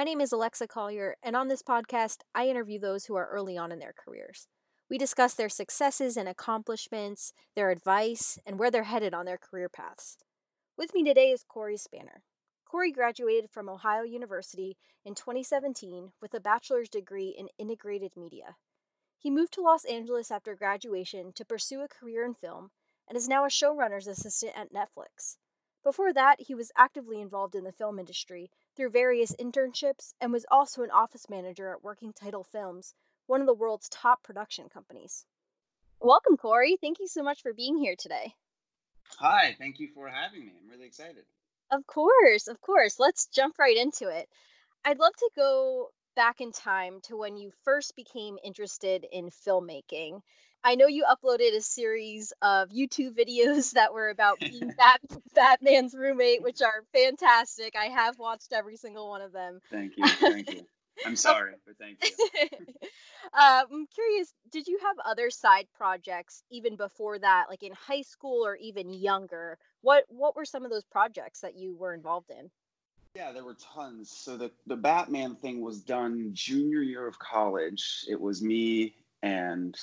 My name is Alexa Collier, and on this podcast, I interview those who are early on in their careers. We discuss their successes and accomplishments, their advice, and where they're headed on their career paths. With me today is Corey Spanner. Corey graduated from Ohio University in 2017 with a bachelor's degree in integrated media. He moved to Los Angeles after graduation to pursue a career in film and is now a showrunner's assistant at Netflix. Before that, he was actively involved in the film industry through various internships and was also an office manager at Working Title Films, one of the world's top production companies. Welcome, Corey. Thank you so much for being here today. Hi, thank you for having me. I'm really excited. Of course, of course. Let's jump right into it. I'd love to go back in time to when you first became interested in filmmaking. I know you uploaded a series of YouTube videos that were about being Bat- Batman's roommate, which are fantastic. I have watched every single one of them. Thank you. Thank you. I'm sorry, but thank you. uh, I'm curious, did you have other side projects even before that, like in high school or even younger? What what were some of those projects that you were involved in? Yeah, there were tons. So the the Batman thing was done junior year of college. It was me and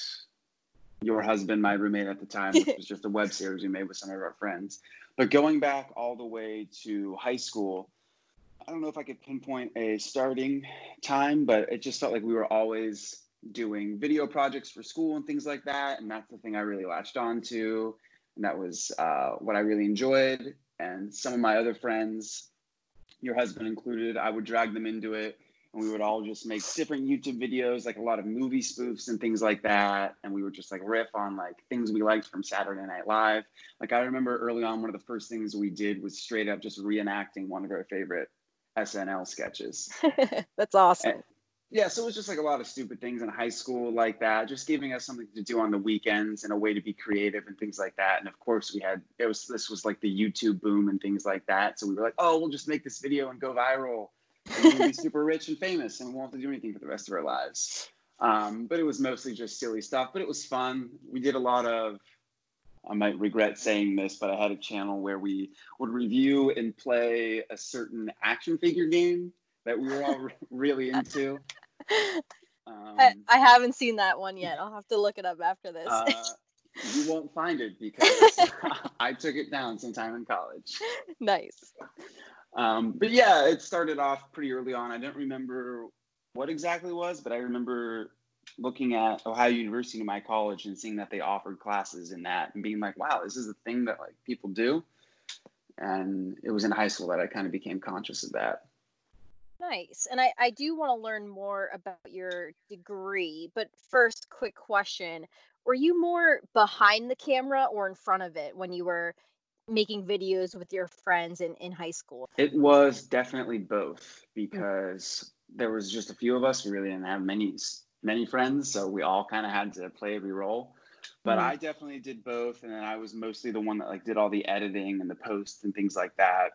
your husband, my roommate at the time, which was just a web series we made with some of our friends. But going back all the way to high school, I don't know if I could pinpoint a starting time, but it just felt like we were always doing video projects for school and things like that. And that's the thing I really latched on to. And that was uh, what I really enjoyed. And some of my other friends, your husband included, I would drag them into it. And we would all just make different YouTube videos, like a lot of movie spoofs and things like that. And we would just like riff on like things we liked from Saturday Night Live. Like I remember early on, one of the first things we did was straight up just reenacting one of our favorite SNL sketches. That's awesome. And, yeah, so it was just like a lot of stupid things in high school like that, just giving us something to do on the weekends and a way to be creative and things like that. And of course, we had it was this was like the YouTube boom and things like that. So we were like, oh, we'll just make this video and go viral. And we'll be super rich and famous, and we won't have to do anything for the rest of our lives. Um, but it was mostly just silly stuff. But it was fun. We did a lot of I might regret saying this, but I had a channel where we would review and play a certain action figure game that we were all really into. Um, I, I, haven't seen that one yet. I'll have to look it up after this. Uh, you won't find it because I took it down sometime in college. Nice. Um, but yeah, it started off pretty early on. I don't remember what exactly was, but I remember looking at Ohio University, in my college, and seeing that they offered classes in that, and being like, "Wow, this is a thing that like people do." And it was in high school that I kind of became conscious of that. Nice. And I, I do want to learn more about your degree, but first, quick question: Were you more behind the camera or in front of it when you were making videos with your friends in, in high school? It was definitely both mm. because mm-hmm. there was just a few of us. We really didn't have many many friends, so we all kind of had to play every role. But mm-hmm. I definitely did both, and then I was mostly the one that like did all the editing and the posts and things like that,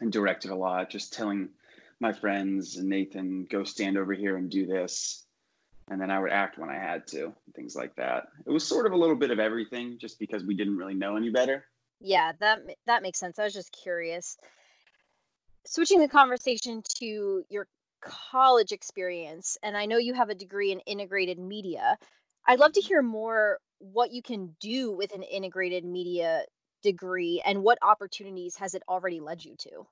and directed a lot. Just telling my friends and Nathan, go stand over here and do this, and then I would act when I had to, things like that. It was sort of a little bit of everything, just because we didn't really know any better. Yeah, that that makes sense. I was just curious. Switching the conversation to your college experience, and I know you have a degree in integrated media. I'd love to hear more what you can do with an integrated media degree and what opportunities has it already led you to?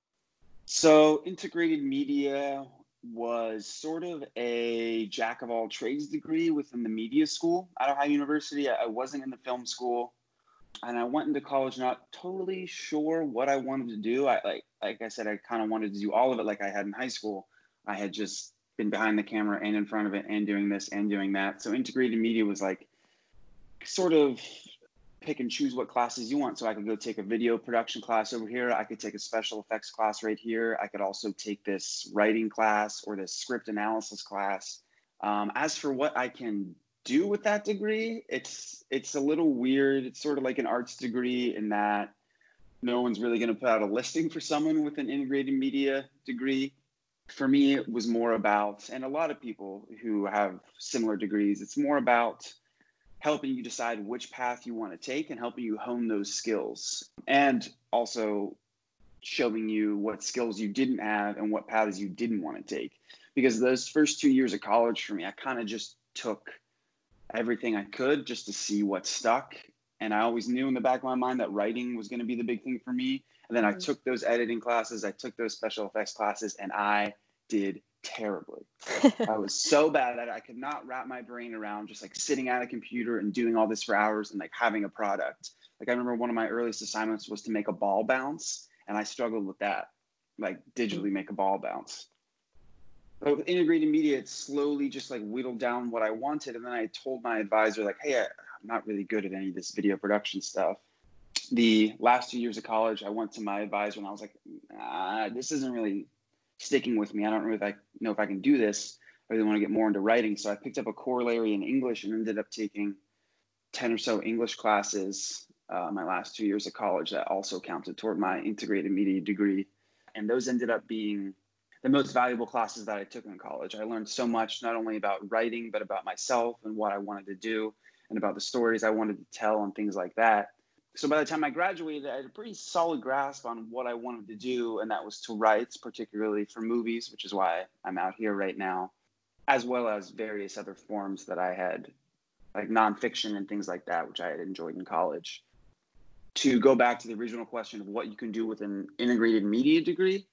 So, integrated media was sort of a jack of all trades degree within the media school at Ohio University. I wasn't in the film school and I went into college not totally sure what I wanted to do. I like like I said, I kind of wanted to do all of it like I had in high school. I had just been behind the camera and in front of it and doing this and doing that. So integrated media was like sort of pick and choose what classes you want. So I could go take a video production class over here. I could take a special effects class right here. I could also take this writing class or this script analysis class. Um, as for what I can do with that degree, it's it's a little weird. It's sort of like an arts degree in that no one's really going to put out a listing for someone with an integrated media degree for me, it was more about, and a lot of people who have similar degrees, it's more about helping you decide which path you want to take and helping you hone those skills. And also showing you what skills you didn't have and what paths you didn't want to take. Because those first two years of college for me, I kind of just took everything I could just to see what stuck. And I always knew in the back of my mind that writing was going to be the big thing for me. And then I mm-hmm. took those editing classes, I took those special effects classes, and I did terribly. I was so bad that I could not wrap my brain around just like sitting at a computer and doing all this for hours and like having a product. Like I remember one of my earliest assignments was to make a ball bounce, and I struggled with that, like digitally make a ball bounce. But with integrated media, it slowly just like whittled down what I wanted, and then I told my advisor like, "Hey, I'm not really good at any of this video production stuff." The last two years of college, I went to my advisor and I was like, ah, "This isn't really sticking with me. I don't really if I know if I can do this. I really want to get more into writing." So I picked up a corollary in English and ended up taking ten or so English classes uh, my last two years of college that also counted toward my integrated media degree. And those ended up being the most valuable classes that I took in college. I learned so much, not only about writing, but about myself and what I wanted to do and about the stories I wanted to tell and things like that. So by the time I graduated, I had a pretty solid grasp on what I wanted to do, and that was to write, particularly for movies, which is why I'm out here right now, as well as various other forms that I had, like nonfiction and things like that, which I had enjoyed in college to go back to the original question of what you can do with an integrated media degree,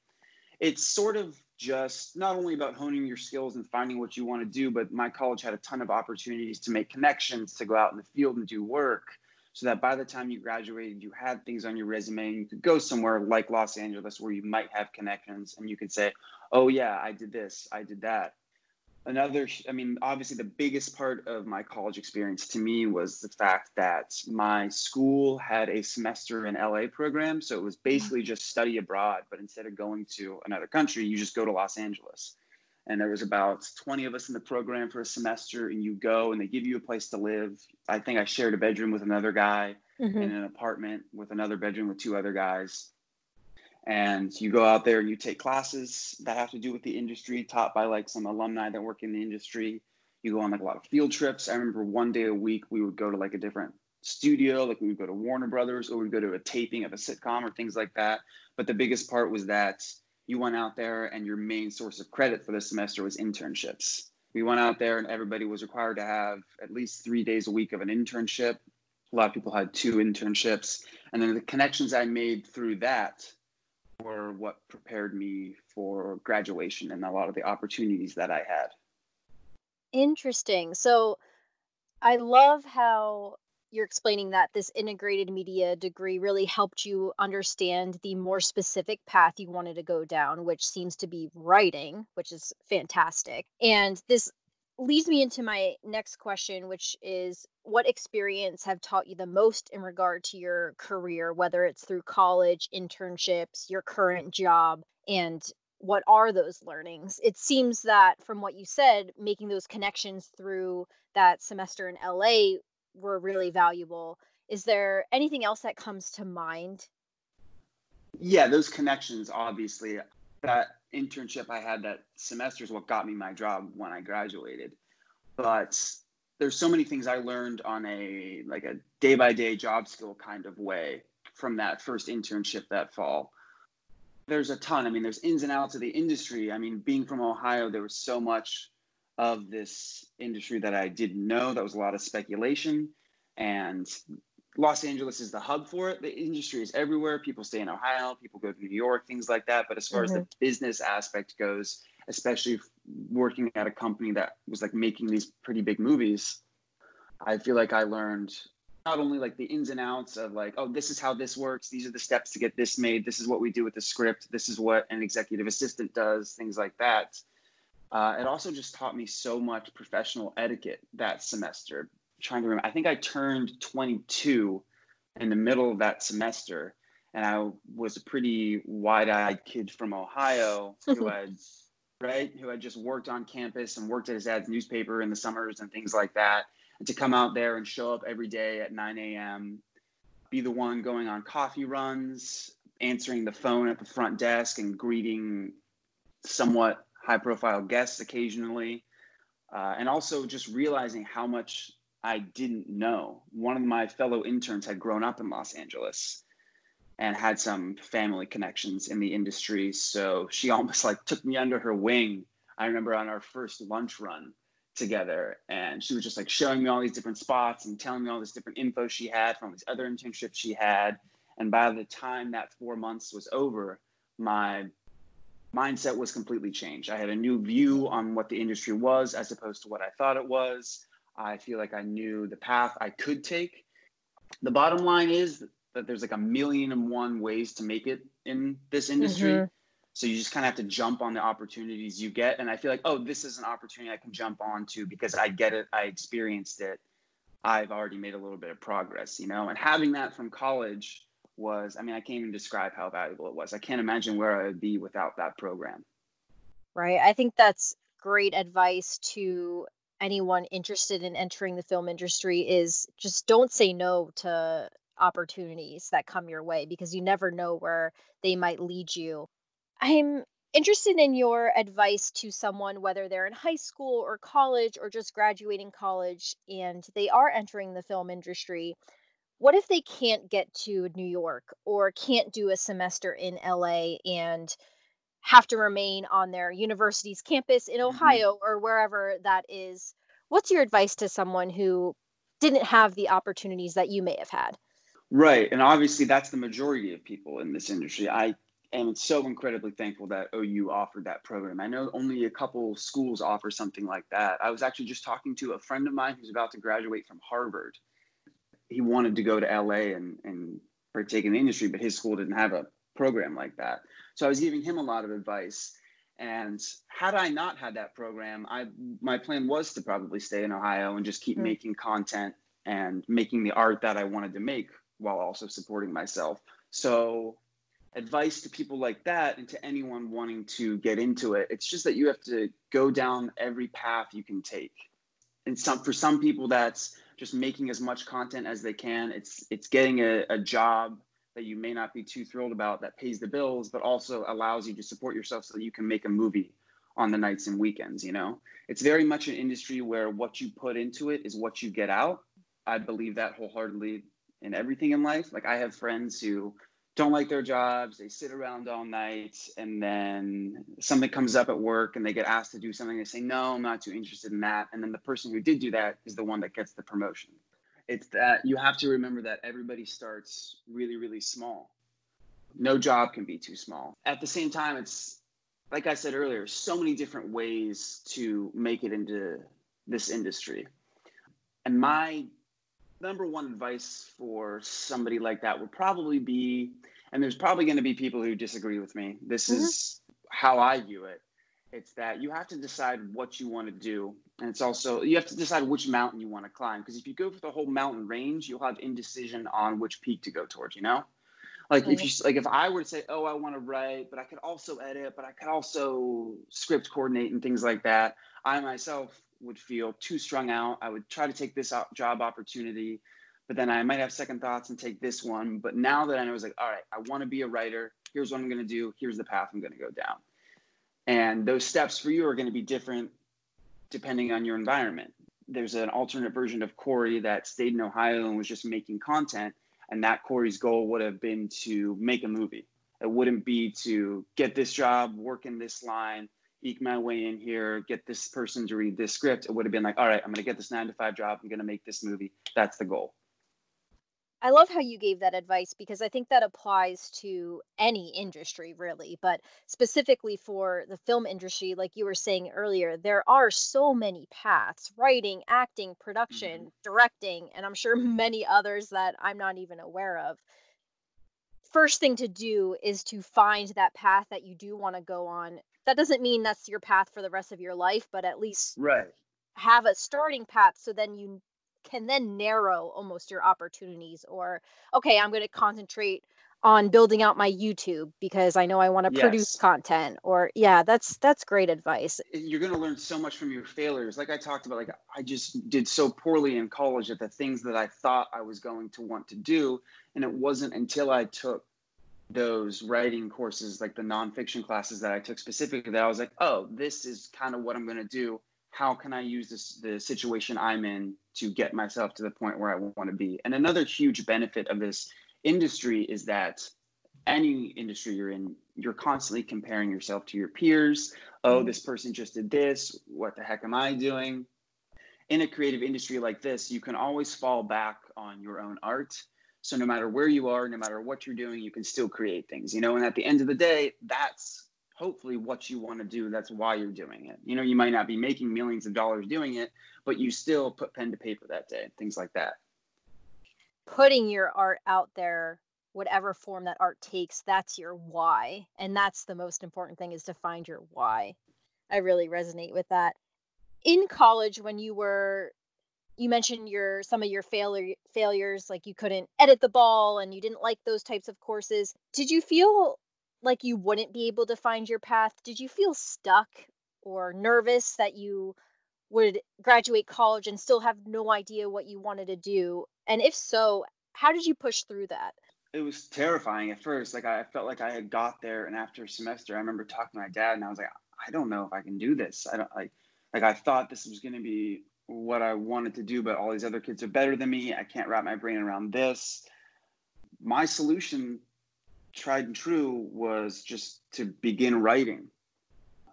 it's sort of just not only about honing your skills and finding what you want to do, but my college had a ton of opportunities to make connections, to go out in the field and do work. So that by the time you graduated, you had things on your resume and you could go somewhere like Los Angeles where you might have connections and you could say, oh, yeah, I did this, I did that. Another i mean obviously the biggest part of my college experience to me was the fact that my school had a semester in la program so it was mm-hmm. basically just study abroad but instead of going to another country you just go to los angeles and there was about 20 of us in the program for a semester and you go and they give you a place to live. I think i shared a bedroom with another guy mm-hmm. in an apartment with another bedroom with two other guys. And you go out there and you take classes that have to do with the industry taught by like some alumni that work in the industry. You go on like a lot of field trips. I remember one day a week we would go to like a different studio like we would go to warner brothers or we'd go to a taping of a sitcom or things like that. But the biggest part was that you went out there and your main source of credit for the semester was internships we went out there and everybody was required to have at least three days a week of an internship a lot of people had two internships and then the connections i made through that were what prepared me for graduation and a lot of the opportunities that I had. Interesting. So I love how you're explaining that this integrated media degree really helped you understand the more specific path you wanted to go down, which seems to be writing, which is fantastic. And this leads me into my next question, which is what experience have taught you the most in regard to your career, whether it's through college, internships, your current job, and what are those learnings? It seems that from what you said, making those connections through that semester in LA were really valuable. Is there anything else that comes to mind? Yeah, those connections, obviously. That internship I had that semester is what got me my job when I graduated. But there's so many things I learned on a like a day by day job skill kind of way from that first internship that fall. There's a ton. I mean, there's ins and outs of the industry. I mean, being from Ohio, there was so much of this industry that I didn't know. That was a lot of speculation. And Los Angeles is the hub for it. The industry is everywhere. People stay in Ohio, people go to New York, things like that. But as far mm-hmm. as the mm-hmm. business aspect goes, especially working at a company that was like making these pretty big movies, I feel like I learned not only like the ins and outs of like, oh, this is how this works. These are the steps to get this made. This is what we do with the script. This is what an executive assistant does, things like that. Uh, it also just taught me so much professional etiquette that semester trying to remember. I think I turned 22 in the middle of that semester, and I was a pretty wide-eyed kid from Ohio who had right who had just worked on campus and worked at his dad's newspaper in the summers and things like that. And to come out there and show up every day at 9 a.m., be the one going on coffee runs, answering the phone at the front desk, and greeting somewhat high-profile guests occasionally. Uh, and also just realizing how much I didn't know. One of my fellow interns had grown up in Los Angeles. and had some family connections in the industry. So she almost like took me under her wing. I remember on our first lunch run together, and she was just like showing me all these different spots and telling me all this different info she had from these other internships she had. And by the time that four months was over, my mindset was completely changed. I had a new view on what the industry was as opposed to what I thought it was. I feel like I knew the path I could take. The bottom line is that there's like a million and one ways to make it in this industry. Mm-hmm. So you just kind of have to jump on the opportunities you get. And I feel like, oh, this is an opportunity I can jump onto because I get it, I experienced it. I've already made a little bit of progress, you know. And having that from college was, I mean, I can't even describe how valuable it was. I can't imagine where I would be without that program. Right. I think that's great advice to anyone interested in entering the film industry is just don't say no to opportunities that come your way because you never know where they might lead you I'm interested in your advice to someone, whether they're in high school or college or just graduating college and they are entering the film industry. What if they can't get to New York or can't do a semester in LA and have to remain on their university's campus in mm-hmm. Ohio mm-hmm. or wherever that is? What's your advice to someone who didn't have the opportunities that you may have had? Right. And obviously, that's the majority of people in this industry. I am so incredibly thankful that OU offered that program. I know only a couple schools offer something like that. I was actually just talking to a friend of mine who's about to graduate from Harvard. He wanted to go to LA and, and partake in the industry, but his school didn't have a program like that. So I was giving him a lot of advice. And had I not had that program, I my plan was to probably stay in Ohio and just keep mm-hmm. making content and making the art that I wanted to make while also supporting myself. So advice to people like that and to anyone wanting to get into it it's just that you have to go down every path you can take and some for some people that's just making as much content as they can. It's it's getting a, a job that you may not be too thrilled about that pays the bills but also allows you to support yourself so that you can make a movie on the nights and weekends you know? It's very much an industry where what you put into it is what you get out. I believe that wholeheartedly in everything in life. Like i have friends who don't like their jobs. They sit around all night, and then something comes up at work, and they get asked to do something. They say, "No, I'm not too interested in that." And then the person who did do that is the one that gets the promotion. It's that you have to remember that everybody starts really, really small. No job can be too small. At the same time, it's like I said earlier, so many different ways to make it into this industry. And my number one advice for somebody like that would probably be, and there's probably going to be people who disagree with me. This mm-hmm. is how I view it. It's that you have to decide what you want to do. And it's also, you have to decide which mountain you want to climb. Because if you go for the whole mountain range, you'll have indecision on which peak to go towards, you know? Like if you like if I were to say, oh, I want to write, but I could also edit, but I could also script coordinate and things like that. I myself would feel too strung out. I would try to take this job opportunity, but then I might have second thoughts and take this one. But now that I know, it's like, all right, I want to be a writer. Here's what I'm going to do. Here's the path I'm going to go down. And those steps for you are going to be different depending on your environment. There's an alternate version of Corey that stayed in Ohio and was just making content. And that Corey's goal would have been to make a movie. It wouldn't be to get this job, work in this line, eke my way in here, get this person to read this script. It would have been like, all right, I'm going to get this nine to five job. I'm going to make this movie. That's the goal. I love how you gave that advice because I think that applies to any industry, really, but specifically for the film industry, like you were saying earlier, there are so many paths writing, acting, production, mm-hmm. directing, and I'm sure many others that I'm not even aware of. First thing to do is to find that path that you do want to go on that doesn't mean that's your path for the rest of your life, but at least right. have a starting path so then you can then narrow almost your opportunities or okay, I'm going to concentrate on building out my YouTube because I know I want to yes. produce content or yeah, that's that's great advice. Eh, you're going to learn so much from your failures. Like I talked about like I just did so poorly in college at the things that I thought I was going to want to do and it wasn't until I took those writing courses, like the nonfiction classes that I took specifically, that I was like, oh, this is kind of what I'm going to do. How can I use this the situation I'm in to get myself to the point where I want to be? And another huge benefit of this industry is that any industry you're in, you're constantly comparing yourself to your peers. Oh, this person just did this. What the heck am I doing? In a creative industry like this, you can always fall back on your own art. So no matter where you are, no matter what you're doing, you can still create things, you know, and at the end of the day, that's hopefully what you want to do. That's why you're doing it. You know, you might not be making millions of dollars doing it, but you still put pen to paper that day, things like that. Putting your art out there whatever form that art takes that's your why and that's the most important thing is to find your why i really resonate with that in college when you were you mentioned your some of your failure failures like you couldn't edit the ball and you didn't like those types of courses did you feel like you wouldn't be able to find your path did you feel stuck or nervous that you would graduate college and still have no idea what you wanted to do and if so how did you push through that it was terrifying at first. Like I felt like I had got there, and after a semester, I remember talking to my dad, and I was like, I don't know if I can do this. I don't like, like I thought this was going to be what I wanted to do, but all these other kids are better than me. I can't wrap my brain around this. My solution, tried and true, was just to begin writing.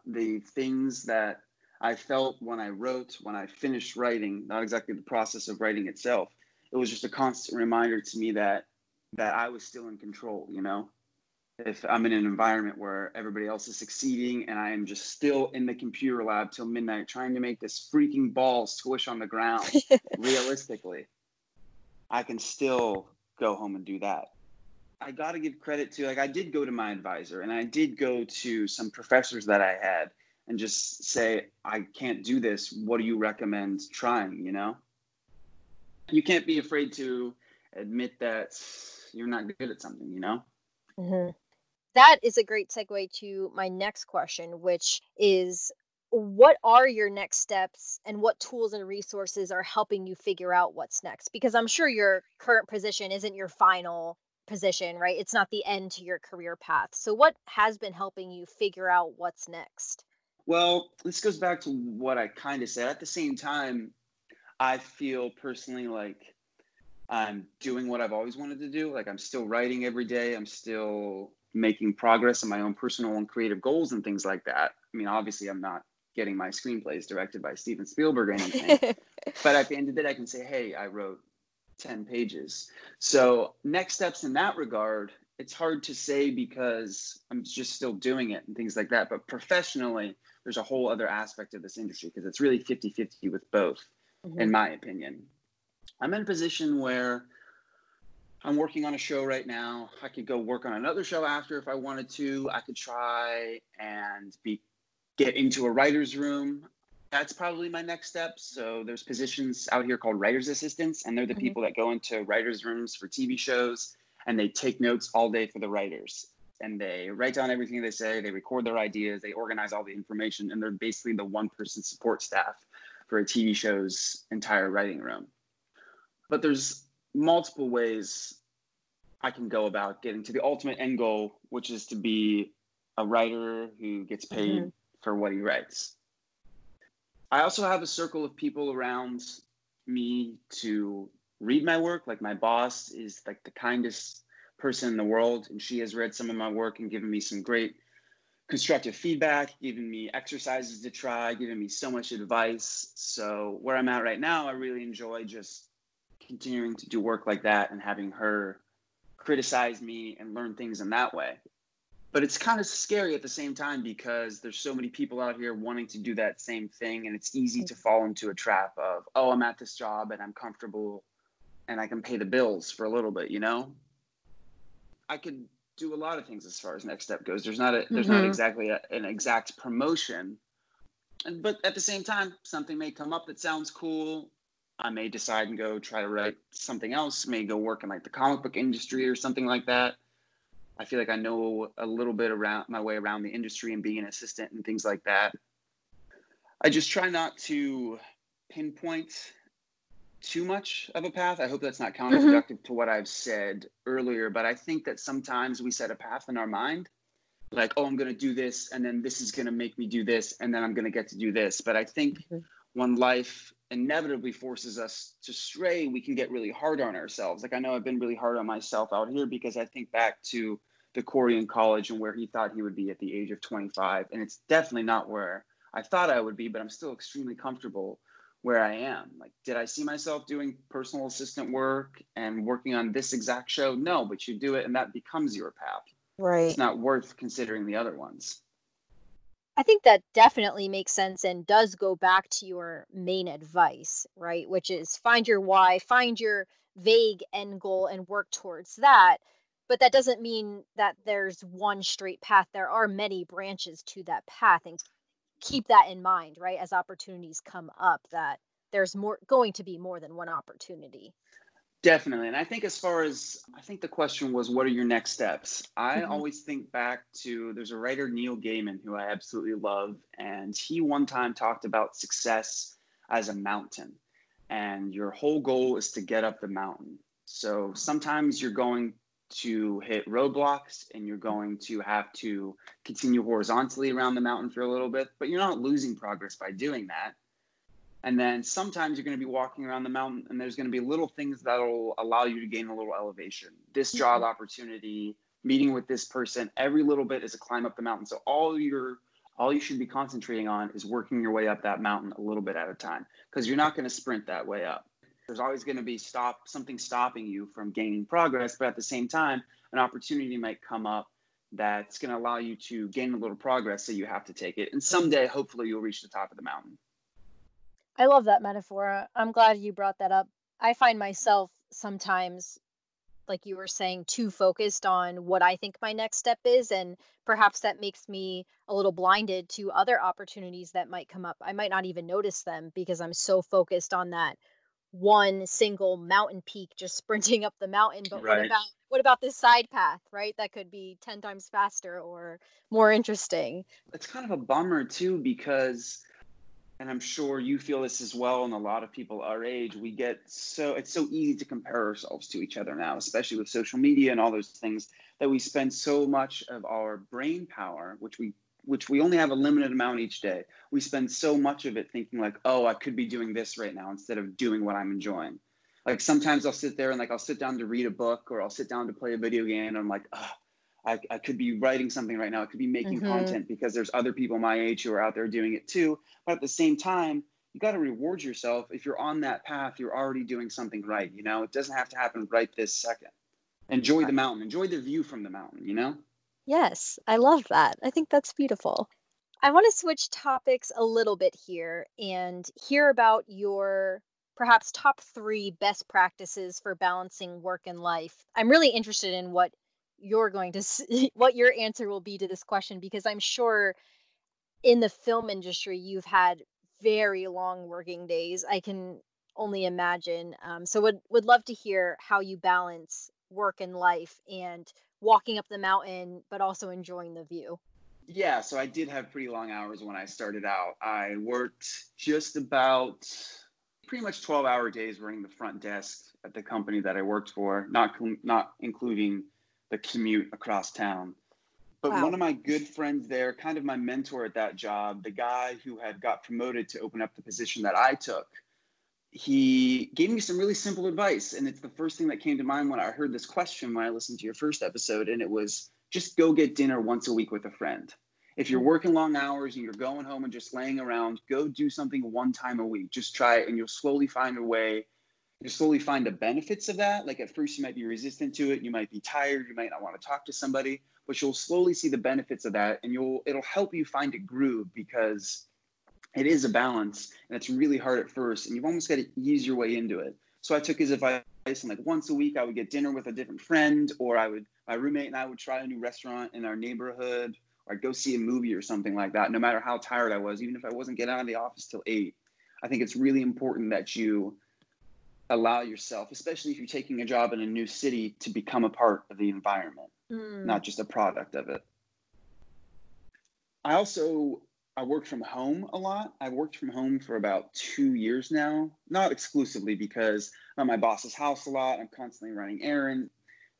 The things that I felt when I wrote, when I finished writing, not exactly the process of writing itself, it was just a constant reminder to me that that I was still in control, you know? If I'm in an environment where everybody else is succeeding and I am just still in the computer lab till midnight trying to make this freaking ball squish on the ground realistically, I can still go home and do that. I got to give credit to, like, I did go to my advisor and I did go to some professors that I had and just say, I can't do this. What do you recommend trying? You know? You can't be afraid to admit that you're not good at something, you know? Mm-hmm. That is a great segue to my next question, which is what are your next steps and what tools and resources are helping you figure out what's next? Because I'm sure your current position isn't your final position, right? It's not the end to your career path. So, what has been helping you figure out what's next? Well, this goes back to what I kind of said. At the same time, I feel personally like I'm doing what I've always wanted to do. Like I'm still writing every day. I'm still making progress in my own personal and creative goals and things like that. I mean, obviously, I'm not getting my screenplays directed by Steven Spielberg or anything. but at the end of the day, I can say, hey, I wrote 10 pages. So, next steps in that regard, it's hard to say because I'm just still doing it and things like that. But professionally, there's a whole other aspect of this industry because it's really 50 50 with both, mm-hmm. in my opinion. I'm in a position where I'm working on a show right now. I could go work on another show after if I wanted to. I could try and be get into a writer's room. That's probably my next step. So there's positions out here called writer's assistants, and they're the mm-hmm. people that go into writers' rooms for TV shows and they take notes all day for the writers. And they write down everything they say, they record their ideas, they organize all the information, and they're basically the one person support staff for a TV show's entire writing room but there's multiple ways I can go about getting to the ultimate end goal, which is to be a writer who gets paid mm-hmm. for what he writes. I also have a circle of people around me to read my work. Like my boss is like the kindest person in the world, and she has read some of my work and given me some great constructive feedback, giving me exercises to try, giving me so much advice. So where I'm at right now, I really enjoy just continuing to do work like that and having her criticize me and learn things in that way. But it's kind of scary at the same time because there's so many people out here wanting to do that same thing. And it's easy to fall into a trap of, oh, I'm at this job and I'm comfortable and I can pay the bills for a little bit, you know? I could do a lot of things as far as next step goes. There's not a, there's mm-hmm. not exactly a, an exact promotion. and, But at the same time, something may come up that sounds cool I may decide and go try to write something else, may go work in like the comic book industry or something like that. I feel like I know a little bit around my way around the industry and being an assistant and things like that. I just try not to pinpoint too much of a path. I hope that's not mm-hmm. counterproductive mm-hmm. to what I've said earlier, but I think that sometimes we set a path in our mind like, oh, I'm going to do this, and then this is going to make me do this, and then I'm going to get to do this. But I think mm-hmm. when life inevitably forces us to stray, we can get really hard on ourselves. Like I know I've been really hard on myself out here because I think back to the Corey in college and where he thought he would be at the age of 25. And it's definitely not where I thought I would be, but I'm still extremely comfortable where I am. Like, did I see myself doing personal assistant work and working on this exact show? No, but you do it and that becomes your path. Right. It's not worth considering the other ones. I think that definitely makes sense and does go back to your main advice, right? Which is find your why, find your vague end goal and work towards that. But that doesn't mean that there's one straight path. There are many branches to that path and keep that in mind, right? As opportunities come up that there's more going to be more than one opportunity. Definitely. And I think as far as I think the question was what are your next steps? I mm-hmm. always think back to there's a writer Neil Gaiman who I absolutely love and he one time talked about success as a mountain and your whole goal is to get up the mountain. So sometimes you're going to hit roadblocks and you're going to have to continue horizontally around the mountain for a little bit, but you're not losing progress by doing that. And then sometimes you're going to be walking around the mountain and there's going to be little things that'll allow you to gain a little elevation. This mm-hmm. job opportunity, meeting with this person, every little bit is a climb up the mountain. So all your all you should be concentrating on is working your way up that mountain a little bit at a time because you're not going to sprint that way up. There's always going to be stop something stopping you from gaining progress, but at the same time, an opportunity might come up that's going to allow you to gain a little progress so you have to take it. And someday hopefully you'll reach the top of the mountain. I love that metaphor. I'm glad you brought that up. I find myself sometimes, like you were saying, too focused on what I think my next step is. And perhaps that makes me a little blinded to other opportunities that might come up. I might not even notice them because I'm so focused on that one single mountain peak just sprinting up the mountain but right. what about what about this side path right that could be 10 times faster or more interesting it's kind of a bummer too because and I'm sure you feel this as well, and a lot of people our age, we get so it's so easy to compare ourselves to each other now, especially with social media and all those things that we spend so much of our brain power, which we which we only have a limited amount each day. We spend so much of it thinking like, oh, I could be doing this right now instead of doing what I'm enjoying. Like sometimes I'll sit there and like I'll sit down to read a book or I'll sit down to play a video game and I'm like, oh, I, I could be writing something right now. I could be making mm-hmm. content because there's other people my age who are out there doing it too. But at the same time, you got to reward yourself. If you're on that path, you're already doing something right. You know, it doesn't have to happen right this second. Enjoy the mountain, enjoy the view from the mountain, you know? Yes, I love that. I think that's beautiful. I want to switch topics a little bit here and hear about your perhaps top three best practices for balancing work and life. I'm really interested in what you're going to see, what your answer will be to this question because I'm sure in the film industry you've had very long working days. I can only imagine. Um, so would would love to hear how you balance work and life and walking up the mountain, but also enjoying the view. Yeah, so I did have pretty long hours when I started out. I worked just about pretty much 12 hour days running the front desk at the company that I worked for, not not including the commute across town. But wow. one of my good friends there, kind of my mentor at that job, the guy who had got promoted to open up the position that I took, he gave me some really simple advice. And it's the first thing that came to mind when I heard this question when I listened to your first episode. And it was just go get dinner once a week with a friend. If you're hmm. working long hours and you're going home and just laying around, go do something one time a week. Just try it and you'll slowly find a way You'll slowly find the benefits of that. Like at first, you might be resistant to it. You might be tired. You might not want to talk to somebody, but you'll slowly see the benefits of that, and you'll it'll help you find a groove because it is a balance, and it's really hard at first, and you've almost got to ease your way into it. So I took his advice, and like once a week, I would get dinner with a different friend, or I would my roommate and I would try a new restaurant in our neighborhood, or I'd go see a movie or something like that. No matter how tired I was, even if I wasn't getting out of the office till eight, I think it's really important that you allow yourself, especially if you're taking a job in a new city, to become a part of the environment, mm. not just a product of it. I also I work from home a lot. I've worked from home for about two years now, not exclusively because I'm at my boss's house a lot. I'm constantly running errands.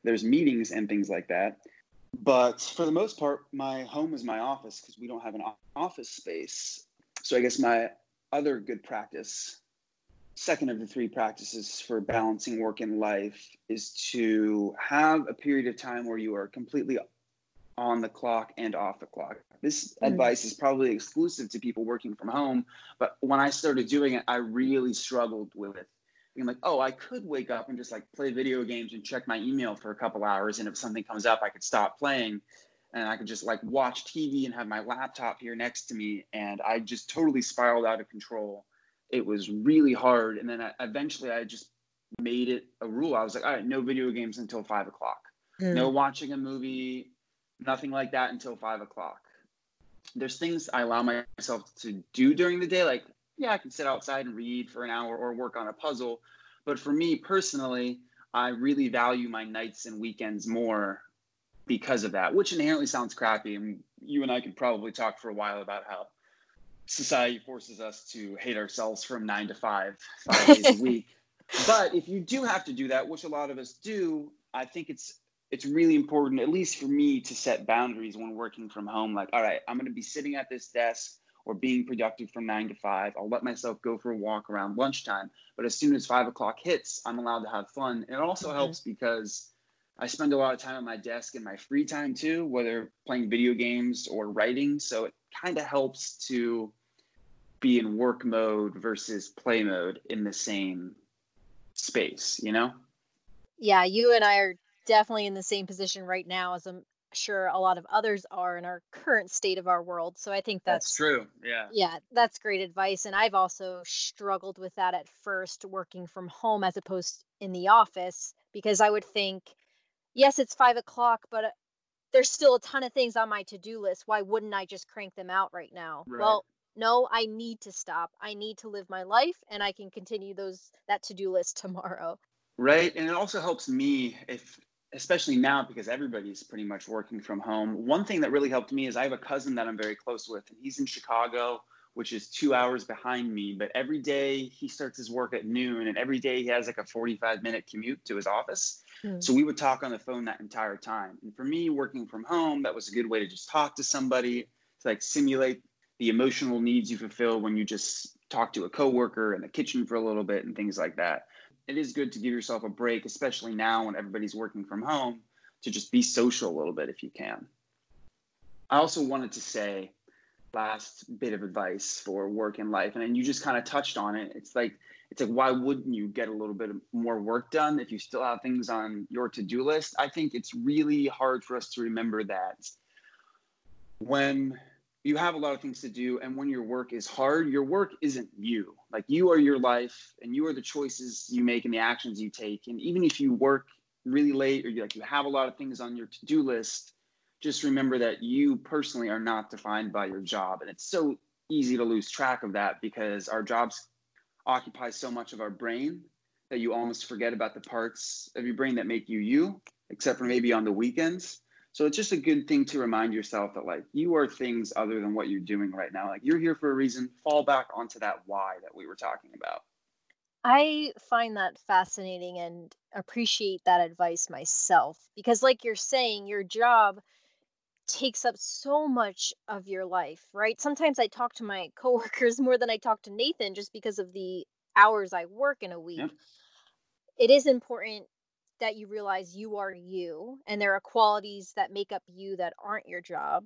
There's meetings and things like that. But for the most part, my home is my office because we don't have an office space. So I guess my other good practice second of the three practices for balancing work and life is to have a period of time where you are completely on the clock and off the clock. This mm. advice is probably exclusive to people working from home, but when I started doing it, I really struggled with it. Being like, oh, I could wake up and just like play video games and check my email for a couple hours, and if something comes up, I could stop playing, and I could just like watch TV and have my laptop here next to me, and I just totally spiraled out of control. It was really hard, and then I, eventually I just made it a rule. I was like, all right, no video games until five o'clock. Mm. No watching a movie nothing like that until five o'clock. There's things I allow myself to do during the day, like, yeah, I can sit outside and read for an hour or work on a puzzle. But for me personally, I really value my nights and weekends more because of that, which inherently sounds crappy. And you and I could probably talk for a while about how society forces us to hate ourselves from nine to five, five days a week. But if you do have to do that, which a lot of us do, I think it's it's really important, at least for me, to set boundaries when working from home. Like, all right, I'm going to be sitting at this desk or being productive from nine to five. I'll let myself go for a walk around lunchtime. But as soon as five o'clock hits, I'm allowed to have fun. And it also mm-hmm. helps because I spend a lot of time at my desk in my free time too, whether playing video games or writing. So it kind of helps to be in work mode versus play mode in the same space, you know? Yeah, you and I are definitely in the same position right now as I'm sure a lot of others are in our current state of our world. So I think that's, that's true. Yeah. Yeah, that's great advice. And I've also struggled with that at first, working from home as opposed in the office, because I would think, yes, it's five o'clock, but uh, there's still a ton of things on my to do list. Why wouldn't I just crank them out right now? Right. Well, no, I need to stop. I need to live my life and I can continue those that to do list tomorrow. Right. And it also helps me if especially now because everybody's pretty much working from home. One thing that really helped me is I have a cousin that I'm very close with, and he's in Chicago, which is two hours behind me. But every day he starts his work at noon, and every day he has like a 45 minute commute to his office. Mm. So we would talk on the phone that entire time. And for me, working from home, that was a good way to just talk to somebody, to like simulate the emotional needs you fulfill when you just talk to a coworker in the kitchen for a little bit and things like that it is good to give yourself a break, especially now when everybody's working from home, to just be social a little bit if you can. I also wanted to say, last bit of advice for work and life, and you just kind of touched on it. It's like it's like why wouldn't you get a little bit more work done if you still have things on your to-do list? I think it's really hard for us to remember that when you have a lot of things to do and when your work is hard your work isn't you. Like you are your life and you are the choices you make and the actions you take. And even if you work really late or you like you have a lot of things on your to-do list just remember that you personally are not defined by your job. And it's so easy to lose track of that because our jobs occupy so much of our brain that you almost forget about the parts of your brain that make you you except for maybe on the weekends so it's just a good thing to remind yourself that like you are things other than what you're doing right now. Like you're here for a reason. Fall back onto that why that we were talking about. I find that fascinating and appreciate that advice myself because like you're saying your job takes up so much of your life, right? Sometimes I talk to my coworkers more than I talk to Nathan just because of the hours I work in a week. It is important that you realize you are you and there are qualities that make up you that aren't your job.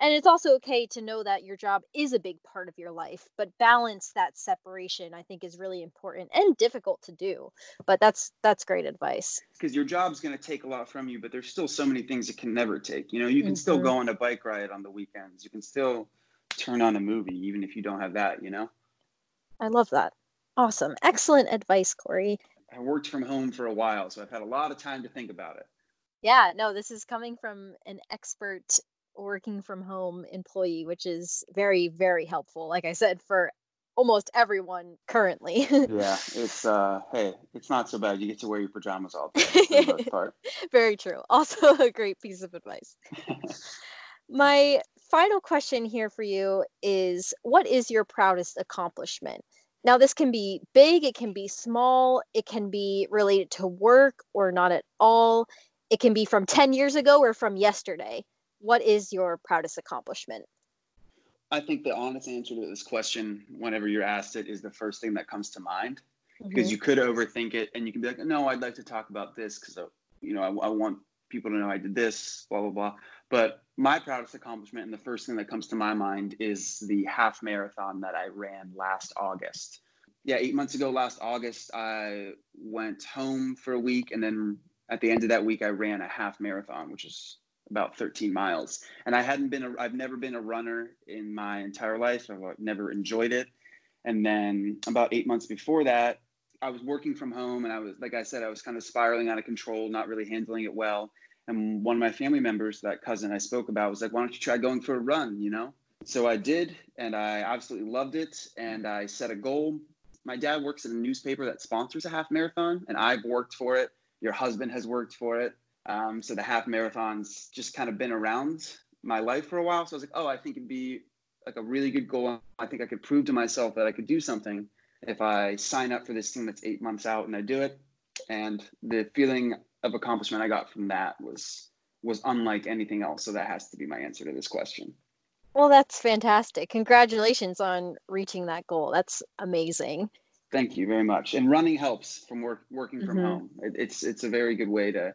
And it's also okay to know that your job is a big part of your life, but balance that separation I think is really important and difficult to do. But that's that's great advice. Because your job's going to take a lot from you, but there's still so many things it can never take. You know, you can mm-hmm. still go on a bike ride on the weekends. You can still turn on a movie even if you don't have that, you know? I love that. Awesome. Excellent advice, Corey. I worked from home for a while, so I've had a lot of time to think about it. Yeah, no, this is coming from an expert working from home employee, which is very, very helpful. Like I said, for almost everyone currently. yeah, it's uh hey, it's not so bad. You get to wear your pajamas all day for the most part. Very true. Also a great piece of advice. My final question here for you is what is your proudest accomplishment? Now, this can be big, it can be small, it can be related to work or not at all. It can be from 10 years ago or from yesterday. What is your proudest accomplishment? I think the honest answer to this question, whenever you're asked it, is the first thing that comes to mind. Because mm-hmm. you could overthink it and you can be like, no, I'd like to talk about this because, uh, you know, I, I want people to know I did this, blah, blah, blah. But my proudest accomplishment and the first thing that comes to my mind is the half marathon that I ran last August. Yeah, eight months ago, last August, I went home for a week. And then at the end of that week, I ran a half marathon, which is about 13 miles. And I hadn't been, a, I've never been a runner in my entire life. I've never enjoyed it. And then about eight months before that, I was working from home and I was, like I said, I was kind of spiraling out of control, not really handling it well. And one of my family members, that cousin I spoke about, was like, why don't you try going for a run, you know? So I did, and I absolutely loved it. And I set a goal. My dad works at a newspaper that sponsors a half marathon, and I've worked for it. Your husband has worked for it. Um, so the half marathons just kind of been around my life for a while. So I was like, oh, I think it'd be like a really good goal. I think I could prove to myself that I could do something if I sign up for this thing that's eight months out and I do it. And the feeling of accomplishment I got from that was was unlike anything else. So that has to be my answer to this question. Well, that's fantastic. Congratulations on reaching that goal. That's amazing. Thank you very much. And running helps from work working from mm-hmm. home. It, it's it's a very good way to.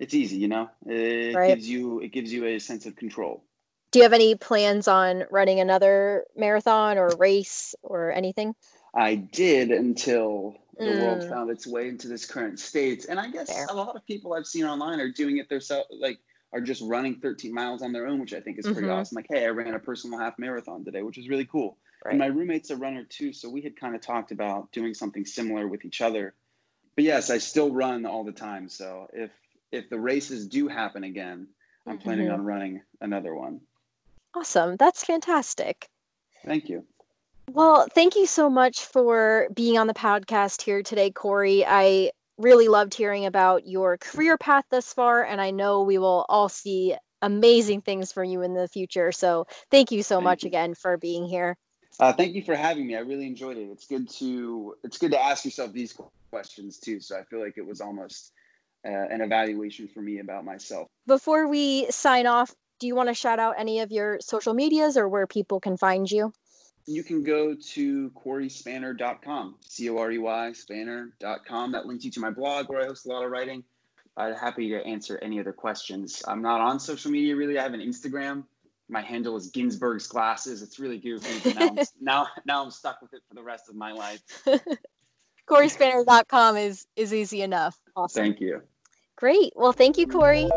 It's easy, you know. It right. gives you it gives you a sense of control. Do you have any plans on running another marathon or race or anything? I did until the mm. world found its way into this current state. And I guess Fair. a lot of people I've seen online are doing it themselves, like are just running 13 miles on their own, which I think is pretty mm-hmm. awesome. Like, hey, I ran a personal half marathon today, which is really cool. Right. And my roommate's a runner too, so we had kind of talked about doing something similar with each other. But yes, I still run all the time. So if if the races do happen again, I'm mm-hmm. planning on running another one. Awesome. That's fantastic. Thank you. Well, thank you so much for being on the podcast here today, Corey. I really loved hearing about your career path thus far, and I know we will all see amazing things for you in the future. So, thank you so thank much you. again for being here. Uh, thank you for having me. I really enjoyed it. It's good to it's good to ask yourself these questions too. So I feel like it was almost uh, an evaluation for me about myself. Before we sign off, do you want to shout out any of your social medias or where people can find you? You can go to coreyspanner.com, C O R E Y spanner.com. That links you to my blog where I host a lot of writing. I'm happy to answer any other questions. I'm not on social media really. I have an Instagram. My handle is Ginsburg's Glasses. It's really goofy. Now I'm, now, now I'm stuck with it for the rest of my life. CoreySpanner.com is is easy enough. Awesome. Thank you. Great. Well, thank you, Corey.